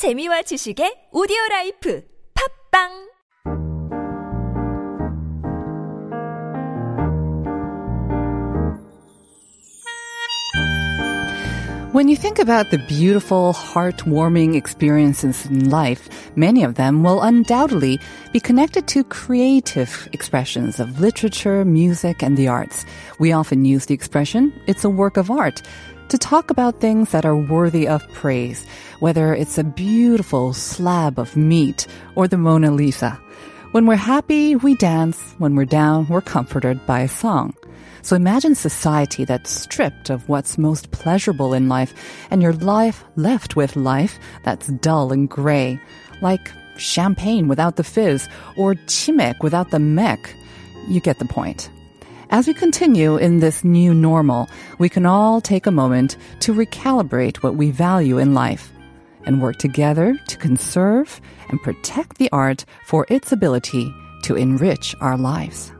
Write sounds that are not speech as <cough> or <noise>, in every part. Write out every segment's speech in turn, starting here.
재미와 지식의 오디오 라이프 팝빵 When you think about the beautiful, heartwarming experiences in life, many of them will undoubtedly be connected to creative expressions of literature, music, and the arts. We often use the expression, it's a work of art, to talk about things that are worthy of praise, whether it's a beautiful slab of meat or the Mona Lisa. When we're happy, we dance. When we're down, we're comforted by a song. So imagine society that's stripped of what's most pleasurable in life and your life left with life that's dull and gray, like champagne without the fizz or chimek without the mek. You get the point. As we continue in this new normal, we can all take a moment to recalibrate what we value in life and work together to conserve and protect the art for its ability to enrich our lives.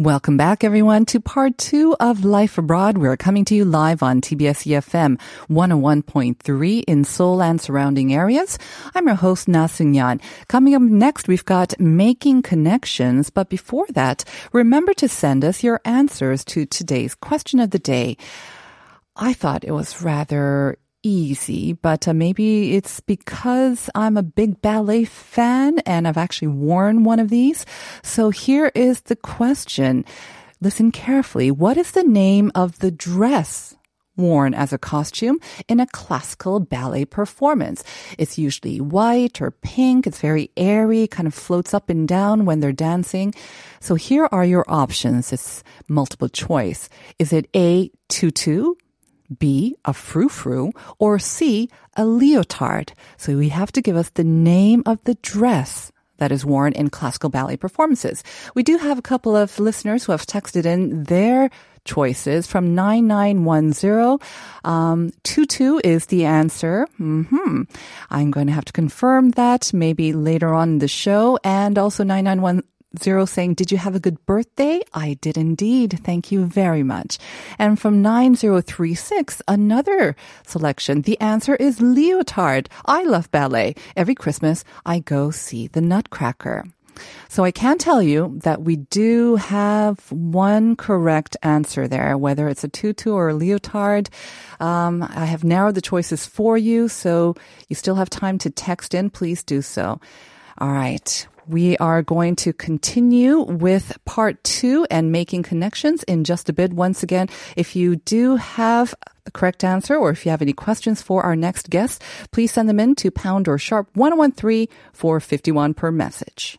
Welcome back, everyone, to part two of Life Abroad. We're coming to you live on TBS EFM 101.3 in Seoul and surrounding areas. I'm your host, Na Seung-yeon. Coming up next, we've got Making Connections. But before that, remember to send us your answers to today's question of the day. I thought it was rather easy, but uh, maybe it's because I'm a big ballet fan and I've actually worn one of these. So here is the question. Listen carefully. What is the name of the dress worn as a costume in a classical ballet performance. It's usually white or pink. It's very airy, kind of floats up and down when they're dancing. So here are your options. It's multiple choice. Is it A, tutu? B, a frou-frou, or C, a leotard. So we have to give us the name of the dress that is worn in classical ballet performances. We do have a couple of listeners who have texted in their choices from 9910. Um, tutu is the answer. hmm I'm going to have to confirm that maybe later on in the show. And also 9910 Zero saying, Did you have a good birthday? I did indeed. Thank you very much. And from 9036, another selection. The answer is leotard. I love ballet. Every Christmas, I go see the Nutcracker. So I can tell you that we do have one correct answer there, whether it's a tutu or a leotard. Um, I have narrowed the choices for you, so you still have time to text in. Please do so. All right. We are going to continue with part two and making connections in just a bit. Once again, if you do have the correct answer or if you have any questions for our next guest, please send them in to pound or sharp 1013 for 51 per message.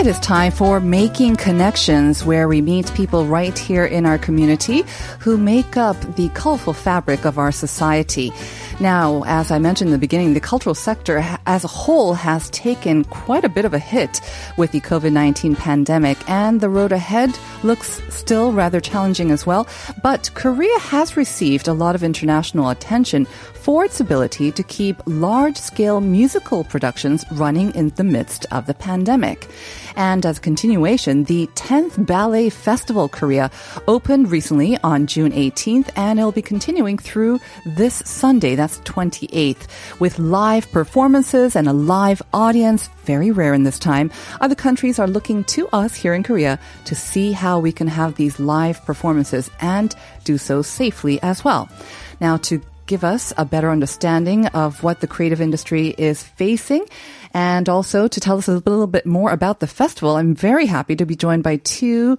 It is time for Making Connections, where we meet people right here in our community who make up the colorful fabric of our society. Now, as I mentioned in the beginning, the cultural sector as a whole has taken quite a bit of a hit with the COVID-19 pandemic, and the road ahead looks still rather challenging as well. But Korea has received a lot of international attention for its ability to keep large scale musical productions running in the midst of the pandemic. And as a continuation, the 10th Ballet Festival Korea opened recently on June 18th, and it'll be continuing through this Sunday, that's 28th, with live performances and a live audience. Very rare in this time. Other countries are looking to us here in Korea to see how we can have these live performances and do so safely as well. Now, to give us a better understanding of what the creative industry is facing. And also to tell us a little bit more about the festival, I'm very happy to be joined by two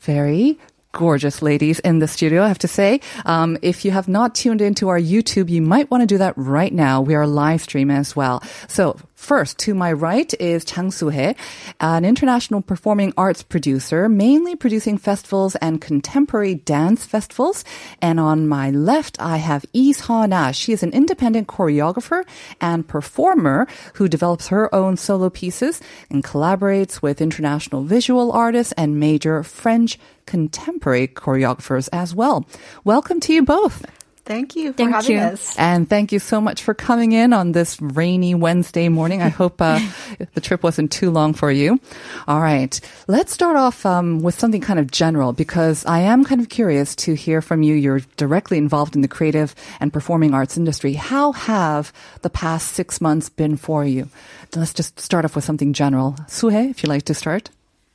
very gorgeous ladies in the studio, I have to say. Um, if you have not tuned into our YouTube, you might want to do that right now. We are live streaming as well. So First, to my right is Chang Soo-hye, an international performing arts producer, mainly producing festivals and contemporary dance festivals. And on my left, I have Lee Seon-ah. She is an independent choreographer and performer who develops her own solo pieces and collaborates with international visual artists and major French contemporary choreographers as well. Welcome to you both. Thank you for Thank having you. us. And thank you so much for coming in on this rainy Wednesday morning. I hope uh, <laughs> the trip wasn't too long for you. All right. Let's start off um, with something kind of general because I am kind of curious to hear from you. You're directly involved in the creative and performing arts industry. How have the past six months been for you? Let's just start off with something general. Suhe, if you'd like to start.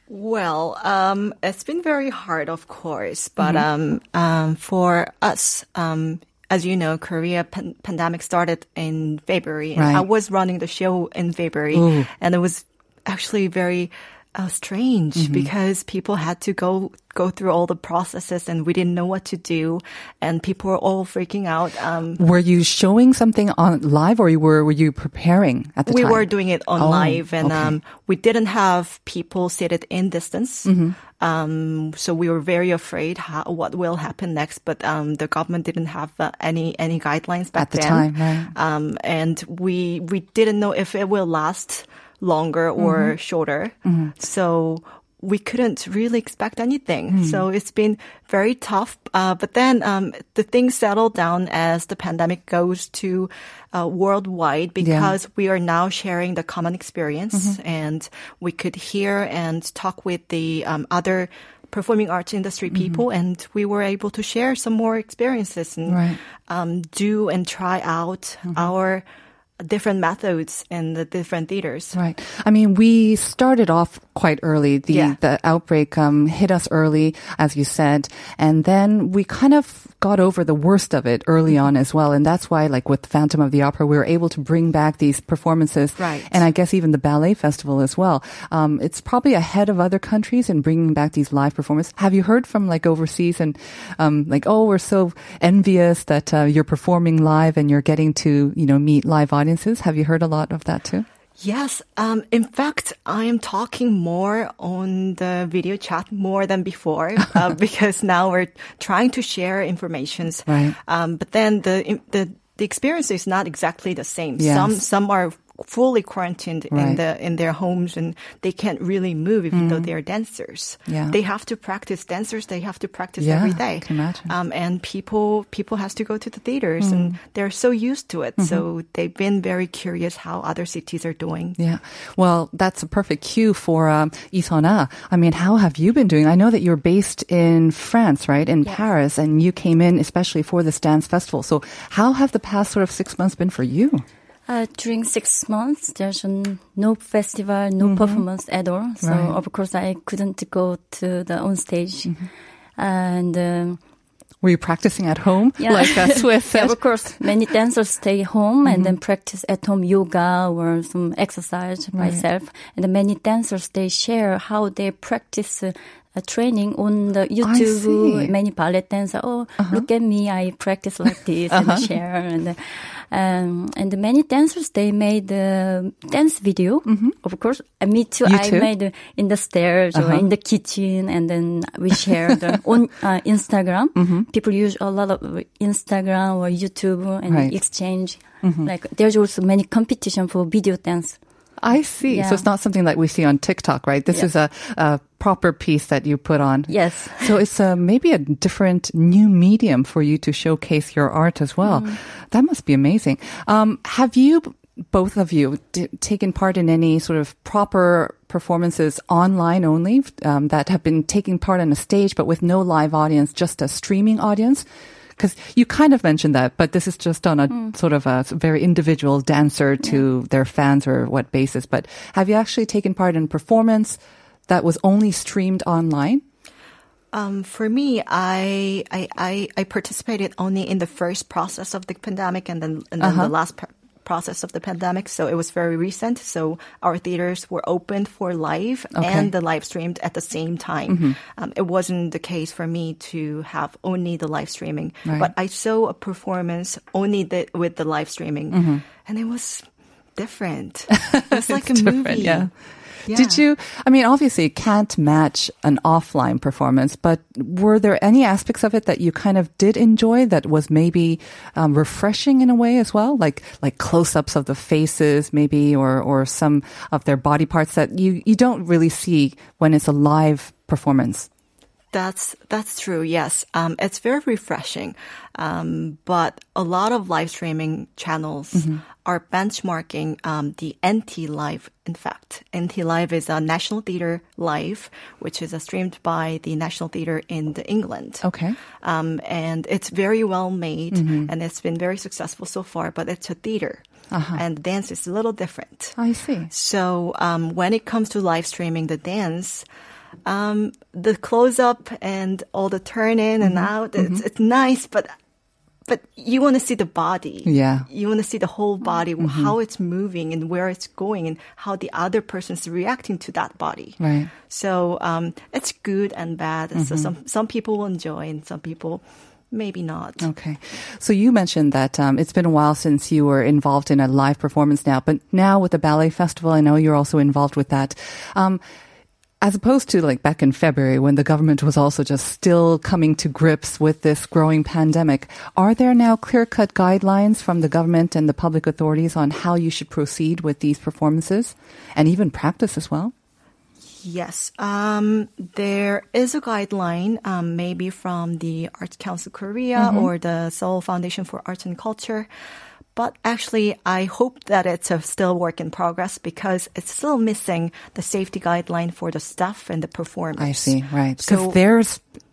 Well, um, it's been very hard, of course, but Mm-hmm. um, um, for us, um, as you know, Korea pan- pandemic started in February, and Right. I was running the show in February, Ooh. and it was actually very uh, strange Mm-hmm. because people had to go go through all the processes, and we didn't know what to do, and people were all freaking out. Um, Were you showing something on live or you were, were you preparing at the time? we were doing it on Oh, live and okay. um, we didn't have people seated in distance Mm-hmm. um, so we were very afraid how, what will happen next but um, the government didn't have uh, any any guidelines back At the then time, right. um, and we we didn't know if it will last longer Mm-hmm. or shorter so we couldn't really expect anything. Hmm. So it's been very tough. Uh, but then um, the things settled down as the pandemic goes to uh, worldwide because we are now sharing the common experience Mm-hmm. and we could hear and talk with the um, other performing arts industry Mm-hmm. people and we were able to share some more experiences and Right. um, do and try out Mm-hmm. our different methods in the different theaters. Right. I mean, we started off quite early. The Yeah. the outbreak um, hit us early, as you said, and then we kind of got over the worst of it early Mm-hmm. on as well. And that's why, like with Phantom of the Opera, we were able to bring back these performances, Right. and I guess even the ballet festival as well. Um, it's probably ahead of other countries in bringing back these live performances. Have you heard from like overseas and um, like, oh, we're so envious that uh, you're performing live and you're getting to you know meet live audiences? Have you heard a lot of that too? Yes. Um, in fact, I am talking more on the video chat more than before <laughs> uh, because now we're trying to share informations. Right. Um, but then the the the experience is not exactly the same. Yes. Some some are fully quarantined Right. in the in their homes and they can't really move even though they're dancers. Mm. Yeah. They have to practice dancers. They have to practice Yeah, every day. Um, and people people has to go to the theaters Mm. and they're so used to it. Mm-hmm. So they've been very curious how other cities are doing. Yeah. Well, that's a perfect cue for um, Isona. I mean, how have you been doing? I know that you're based in France, right? In Paris, and you came in especially for this dance festival. So how have the past sort of six months been for you? Uh, during six months, there's no festival, no performance at all. So Right. of course I couldn't go to the on stage, and um, Were you practicing at home, Yeah. like uh, <laughs> Swiss yeah, of course many dancers stay home and then practice at home yoga or some exercise myself. And many dancers they share how they practice. Uh, uh, training on the. YouTube, many ballet dancers. Oh, look at me! I practice like this and share, and uh, um, and many dancers they made a dance video. Of course, and me too. You I too? made uh, in the stairs or in the kitchen, and then we shared uh, <laughs> on uh, Instagram. People use a lot of Instagram or YouTube and Right. exchange. Like there's also many competition for video dance. I see. Yeah. So it's not something that we see on TikTok, right? This Yeah. is a, a proper piece that you put on. Yes. So it's a, maybe a different new medium for you to showcase your art as well. That must be amazing. Um, have you, both of you, d- taken part in any sort of proper performances online only um, that have been taking part on a stage but with no live audience, just a streaming audience? Because you kind of mentioned that, but this is just on a sort of a very individual dancer to their fans or what basis. But have you actually taken part in performance that was only streamed online? Um, for me, I, I I I participated only in the first process of the pandemic and then and then Uh-huh. the last process of the pandemic. So it was very recent. So our theaters were opened for live Okay. Mm-hmm. and the live streamed at the same time. Um, it wasn't the case for me to have only the live streaming, Right. but I saw a performance only the, with the live streaming, Mm-hmm. and it was different. <laughs> It's like a different, movie. yeah. Yeah. Did you? I mean, obviously, it can't match an offline performance, but were there any aspects of it that you kind of did enjoy that was maybe um, refreshing in a way as well, like like close-ups of the faces, maybe, or or some of their body parts that you you don't really see when it's a live performance. That's that's true. Yes, um, it's very refreshing. Um, but a lot of live streaming channels Mm-hmm. are benchmarking um, the NT Live. In fact, NT Live is a National Theatre Live, which is uh, streamed by the National Theatre in the England. Okay. Um, and it's very well made, Mm-hmm. and it's been very successful so far. But it's a theater, Uh-huh. and dance is a little different. I see. So um, when it comes to live streaming the dance, um, the close up and all the turn in and Mm-hmm. out, it's, it's nice, but but you want to see the body. Yeah. You want to see the whole body, how it's moving and where it's going and how the other person's reacting to that body. Right. So um, it's good and bad. Mm-hmm. So some some people will enjoy and some people maybe not. Okay. So you mentioned that um, it's been a while since you were involved in a live performance now, but now with the ballet festival, I know you're also involved with that. Um, as opposed to like back in February when the government was also just still coming to grips with this growing pandemic, are there now clear cut guidelines from the government and the public authorities on how you should proceed with these performances and even practice as well? Yes, um, there is a guideline, um, maybe from the Arts Council Korea or the Seoul Foundation for Arts and Culture. But actually, I hope that it's a still work in progress because it's still missing the safety guideline for the staff and the performers. I see, right. Because So- they're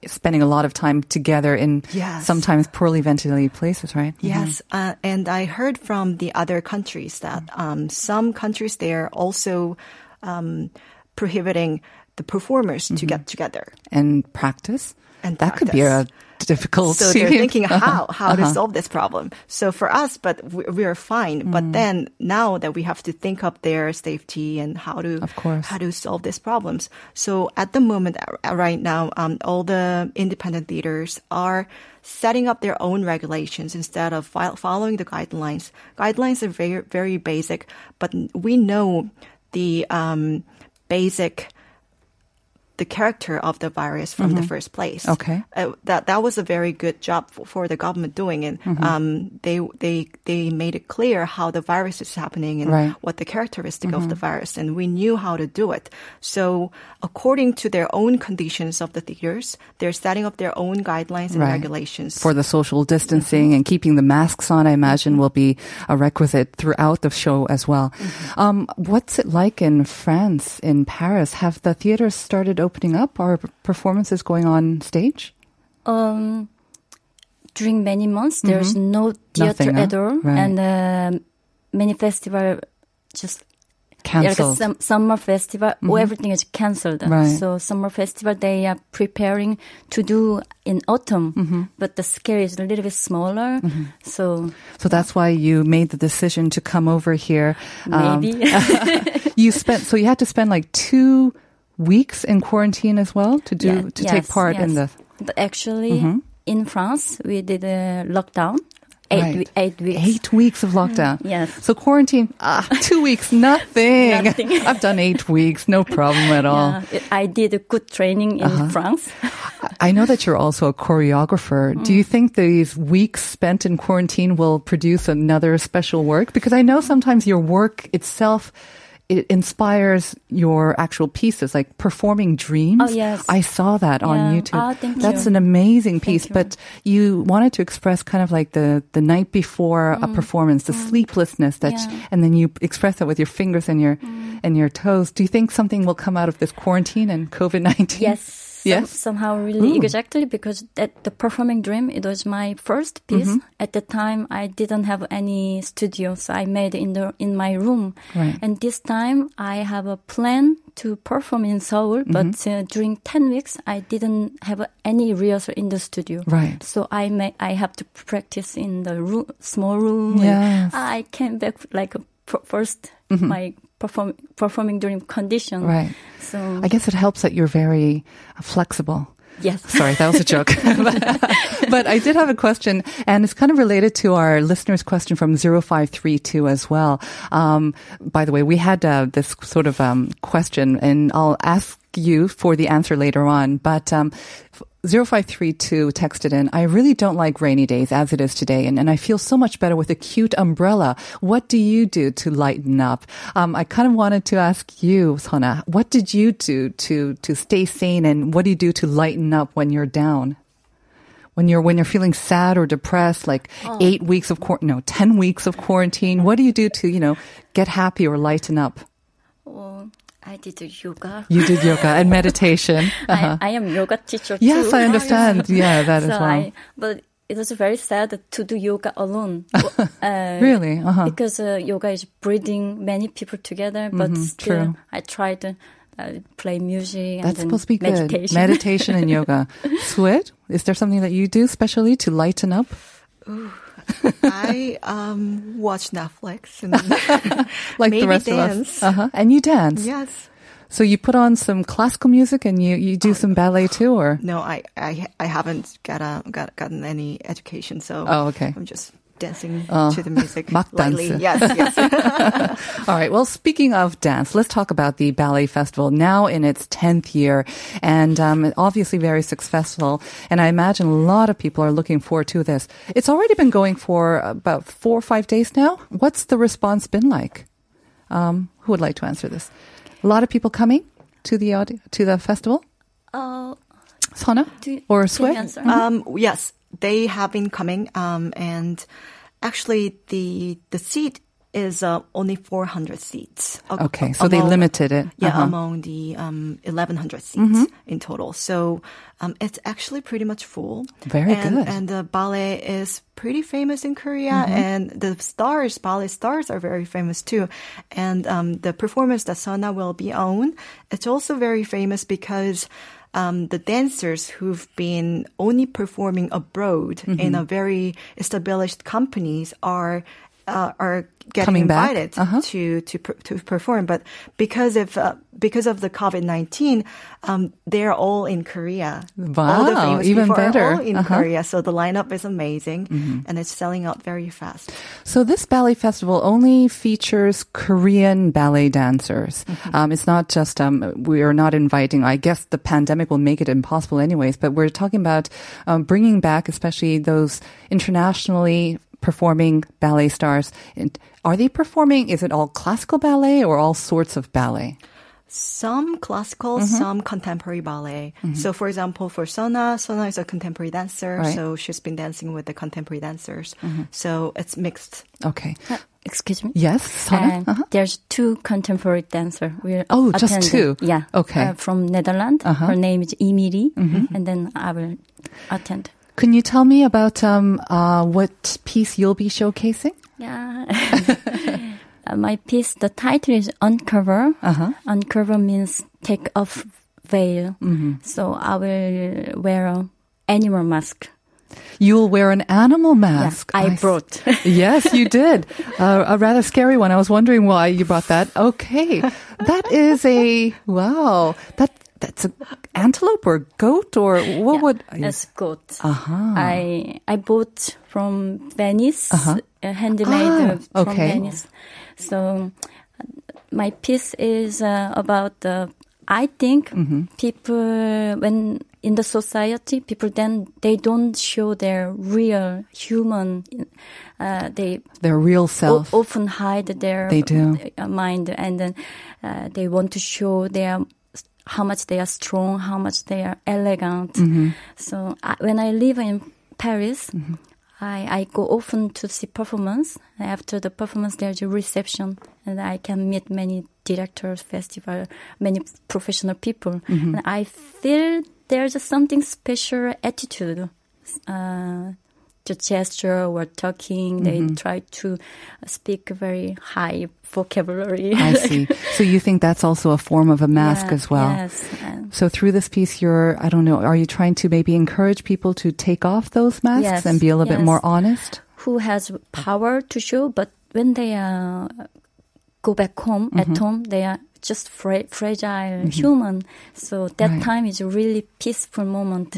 spending a lot of time together in Yes. sometimes poorly ventilated places, right? Yes, uh, and I heard from the other countries that um, some countries there also um, prohibiting the performers to get together. and practice. And that could be a difficult. So they're <laughs> thinking how how to Uh-huh. solve this problem. So for us, but we, we are fine. But Mm. then now that we have to think up their safety and how to Of course. how to solve these problems. So at the moment, uh, right now, um, all the independent theaters are setting up their own regulations instead of fol- following the guidelines. Guidelines are very very basic, but we know the um, basic the character of the virus from the first place. Mm-hmm. Okay. Uh, that that was a very good job for, for the government doing it. Mm-hmm. Um, they they they made it clear how the virus is happening and Right. Mm-hmm. what the characteristic of the virus, and we knew how to do it. So according to their own conditions of the theaters, they're setting up their own guidelines and Right. regulations For the social distancing and keeping the masks on, I imagine will be a requisite throughout the show as well. Um, what's it like in France, in Paris? Have the theaters started opening up? Are performances going on stage? Um, during many months, there's no theater Mm-hmm. Nothing, at all, Right. and um many festival just yeah, like a Cancelled. sum, summer festival, oh, everything is cancelled. Right. So summer festival they are preparing to do in autumn, Mm-hmm. but the scale is a little bit smaller. So so that's why you made the decision to come over here. Um, maybe <laughs> you spent so you had to spend like two weeks in quarantine as well to do Yeah, to take yes, part in the. But actually, in France, we did a lockdown, eight Right. we- eight weeks. Eight weeks of lockdown. Yes. So quarantine, ah, two weeks, nothing. Nothing. <laughs> I've done eight weeks, no problem at all. Yeah, I did a good training in Uh-huh. France. I know that you're also a choreographer. <laughs> Do you think these weeks spent in quarantine will produce another special work? Because I know sometimes your work itself it inspires your actual pieces, like performing dreams. Oh, yes. I saw that on YouTube. Thank That's you. an amazing piece. you. But you wanted to express kind of like the, the night before a performance, the sleeplessness that, Mm. Yeah. Mm. and then you express that with your fingers and your, and your toes. Do you think something will come out of this quarantine and COVID-19? Yes. Yes? Some, somehow really exactly because that the performing dream it was my first piece. Mm-hmm. At the time I didn't have any studio, so I made in the in my room. Right. And this time I have a plan to perform in Seoul, Mm-hmm. but uh, during ten weeks I didn't have any rehearsal in the studio. Right. So I may I have to practice in the room, small room. Yes. I came back like a pr- 1st my perform performing during condition. Right. So I guess it helps that you're very uh, flexible. Yes. <laughs> Sorry, that was a joke. but, <laughs> <laughs> but I did have a question, and it's kind of related to our listener's question from 0532 as well. Um, by the way, we had uh, this sort of um, question, and I'll ask you for the answer later on. But um, 0532 texted in, I really don't like rainy days as it is today, and, and I feel so much better with a cute umbrella. What do you do to lighten up? Um, I kind of wanted to ask you, Sona, what did you do to, to stay sane and what do you do to lighten up when you're down? When you're, when you're feeling sad or depressed, like eight weeks of, quar- no, 10 weeks of quarantine, what do you do to, you know, get happy or lighten up? Oh, I did yoga. You did yoga and <laughs> meditation. Uh-huh. I, I am yoga teacher too. Yes, too. I understand. <laughs> Yeah, that so well. But it was very sad to do yoga alone. <laughs> uh, Really? Uh-huh. Because uh, yoga is bringing many people together, but still, Mm-hmm, true. I tried to uh, play music and That's supposed to be good. meditation. Meditation and yoga. Swit, is there something that you do specially to lighten up? I um, watch Netflix and <laughs> Like maybe the rest dance. of us. Uh-huh. And you dance. Yes. So you put on some classical music and you, you do some ballet too, or? No, I, I, I haven't got a, got, gotten any education, so Oh, okay. I'm just dancing Oh, to the music 막 lightly. dance. Yes, yes. <laughs> All right. Well, speaking of dance, let's talk about the Ballet Festival now in its 10th year and um, obviously very successful. And I imagine a lot of people are looking forward to this. It's already been going for about four or five days now. What's the response been like? Um, who would like to answer this? A lot of people coming to the audi- to the festival. Uh, Sona do- or can you Sway? um, yes, they have been coming, um, and actually the the seat is uh, only 400 seats. a- Okay, so they limited it. Yeah, Uh-huh. among the um, 1,100 seats in total. So um, it's actually pretty much full. Very and, good. And the ballet is pretty famous in Korea, and the stars, ballet stars, are very famous too. And um, the performance that Sona will be on, it's also very famous because. Um, the dancers who've been only performing abroad in a very established companies are uh, are getting Coming invited Uh-huh. to to to perform, but because of uh, because of the COVID nineteen, um, they're all in Korea. Wow, even better. in Uh-huh. Mm-hmm. Korea, so the lineup is amazing, and it's selling out very fast. So this ballet festival only features Korean ballet dancers. Um, it's not just um, we are not inviting. I guess the pandemic will make it impossible, anyways. But we're talking about um, bringing back, especially those internationally performing ballet stars. And Are they performing? Is it all classical ballet or all sorts of ballet? Some classical, Mm-hmm. some contemporary ballet. So, for example, for Sona, Sona is a contemporary dancer, Right. Mm-hmm. so she's been dancing with the contemporary dancers. So it's mixed. Okay. Uh, excuse me. Yes, Sana? And Uh-huh. there's two contemporary dancer. We're Oh, just attending. two? Yeah. Okay. Uh, from Netherlands. Uh-huh. Her name is Imiri, and then I will attend. Can you tell me about um, uh, what piece you'll be showcasing? Yeah. <laughs> Uh, my piece, the title is Uncover. Uh-huh. Uncover means take off veil. Mm-hmm. So I will wear a animal mask. You'll wear an animal Yeah, mask. I, brought. <laughs> yes, you did. Uh, a rather scary one. I was wondering why you brought that. Okay. That is a, wow. That, that's a antelope or goat or what would, As goat. Uh-huh. I I bought from Venice, uh handmade Ah, uh, from okay. Venice. So uh, my piece is uh, about the. I think Mm-hmm. people when in the society people then they don't show their real human. Uh, they their real o- self. often hide their They do. uh, mind and then uh, they want to show their how much they are strong, how much they are elegant. Mm-hmm. So I, when I live in Paris, I, I go often to see performance. After the performance, there's a reception, and I can meet many directors, festival, many professional people, Mm-hmm. and I feel there's a something special attitude. Uh, the gesture or talking, they Mm-hmm. try to speak very high vocabulary. I <laughs> see. So you think that's also a form of a mask Yeah, as well? Yes. So through this piece, you're, I don't know, are you trying to maybe encourage people to take off those masks Yes, and be a little bit more honest? who has power to show, but when they are go back home Mm-hmm. at home they are just fra- fragile human so that Right. Mm. time is a really peaceful moment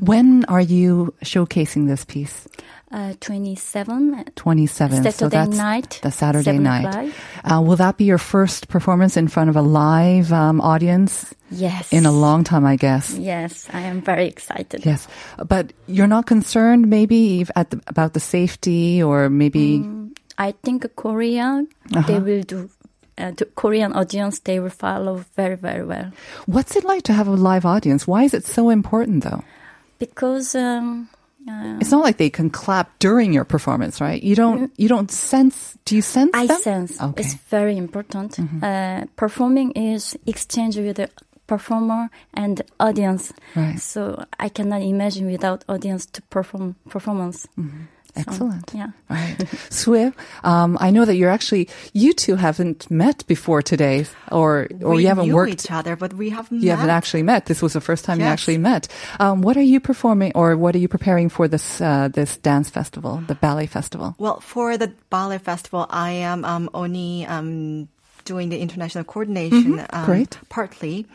When are you showcasing this piece? uh, 27 27. so Saturday that's night, the Saturday night. Uh, will that be your first performance in front of a live um, audience yes in a long time, I guess? yes i am very excited Yes, but you're not concerned maybe at the, about the safety or maybe I think Korea Uh-huh. they will do. Uh, the Korean audience they will follow very very well what's it like to have a live audience? Why is it so important though? because um, uh, It's not like they can clap during your performance, right? You don't you don't sense do you sense I them? sense Okay. Mm-hmm. it's very important. Uh, performing is exchange with the performer and audience. Right. So I cannot imagine without audience to perform performance. Mm-hmm. Excellent. yeah. Right. Sue, um, I know that you're actually, you two haven't met before today, or, or we you haven't worked. each other, but we haven't. You haven't actually met. This was the first time you actually met. Um, what are you performing, or what are you preparing for this uh, this dance festival, the ballet festival? Well, for the ballet festival, I am um, only um, doing the international coordination. Um, Mm-hmm. Great. Partly.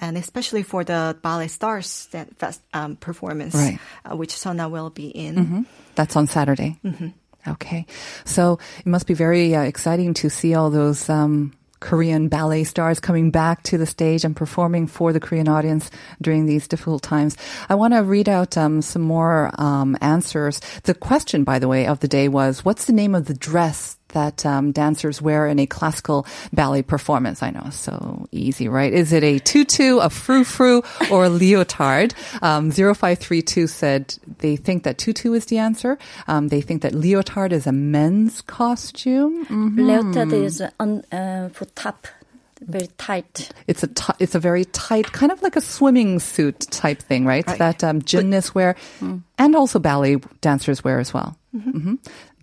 And especially for the Ballet Stars that fest, um, performance, Right. uh, which Sona will be in. That's on Saturday. Okay, so it must be very uh, exciting to see all those. Um, Korean ballet stars coming back to the stage and performing for the Korean audience during these difficult times. I want to read out um, some more um, answers. The question, by the way, of the day was, "What's the name of the dress that um, dancers wear in a classical ballet performance?" I know, so easy, right? Is it a tutu, a frou frou, or a leotard? Um, 0532 said they think that tutu is the answer. Um, they think that leotard is a men's costume. Mm. Leotard is on uh, for top, very tight. It's a t- it's a very tight, kind of like a swimming suit type thing, right? Right. That um, gymnasts wear, and also ballet dancers wear as well. hmm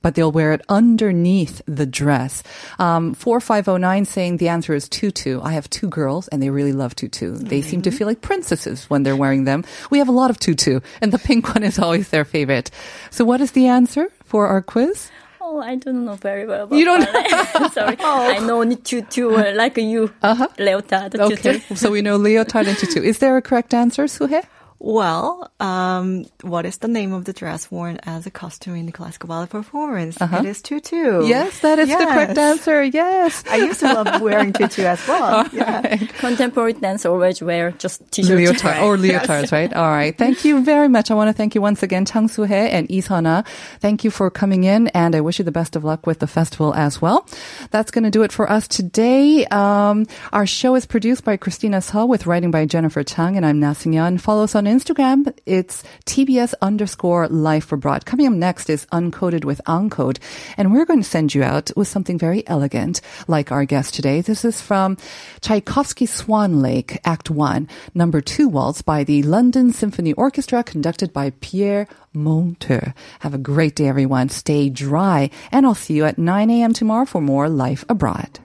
But they'll wear it underneath the dress. Um, 4509 saying the answer is tutu. I have two girls and they really love tutu. They seem to feel like princesses when they're wearing them. We have a lot of tutu and the pink <laughs> one is always their favorite. So what is the answer for our quiz? Oh, I don't know very well. About You don't-. <laughs> <laughs> Sorry, I know only tutu uh, like you, uh-huh. leotard tutu. Okay. so we know leotard and tutu. Is there a correct answer, Suhe? Well, um, what is the name of the dress worn as a costume in the classical ballet performance? It is tutu. Yes, that is the correct Yes. answer. Yes. I used to love wearing tutu as well. <laughs> Yeah. Contemporary dance always wear just t-shirt. Leotard or leotards, right? All right. Thank you very much. I want to thank you once again, Chang Soo-hye and Lee Sana. Thank you for coming in, and I wish you the best of luck with the festival as well. That's going to do it for us today. Um, our show is produced by Christina Seo with writing by Jennifer Chang, and I'm Na Young. Follow us on Instagram. It's TBS underscore Life Abroad. Coming up next is Uncoded with Uncode, and we're going to send you out with something very elegant, like our guest today. This is from Tchaikovsky Swan Lake, Act 1, number 2 waltz by the London Symphony Orchestra, conducted by Pierre Monteux. Have a great day, everyone. Stay dry, and I'll see you at 9 a.m. tomorrow for more Life Abroad.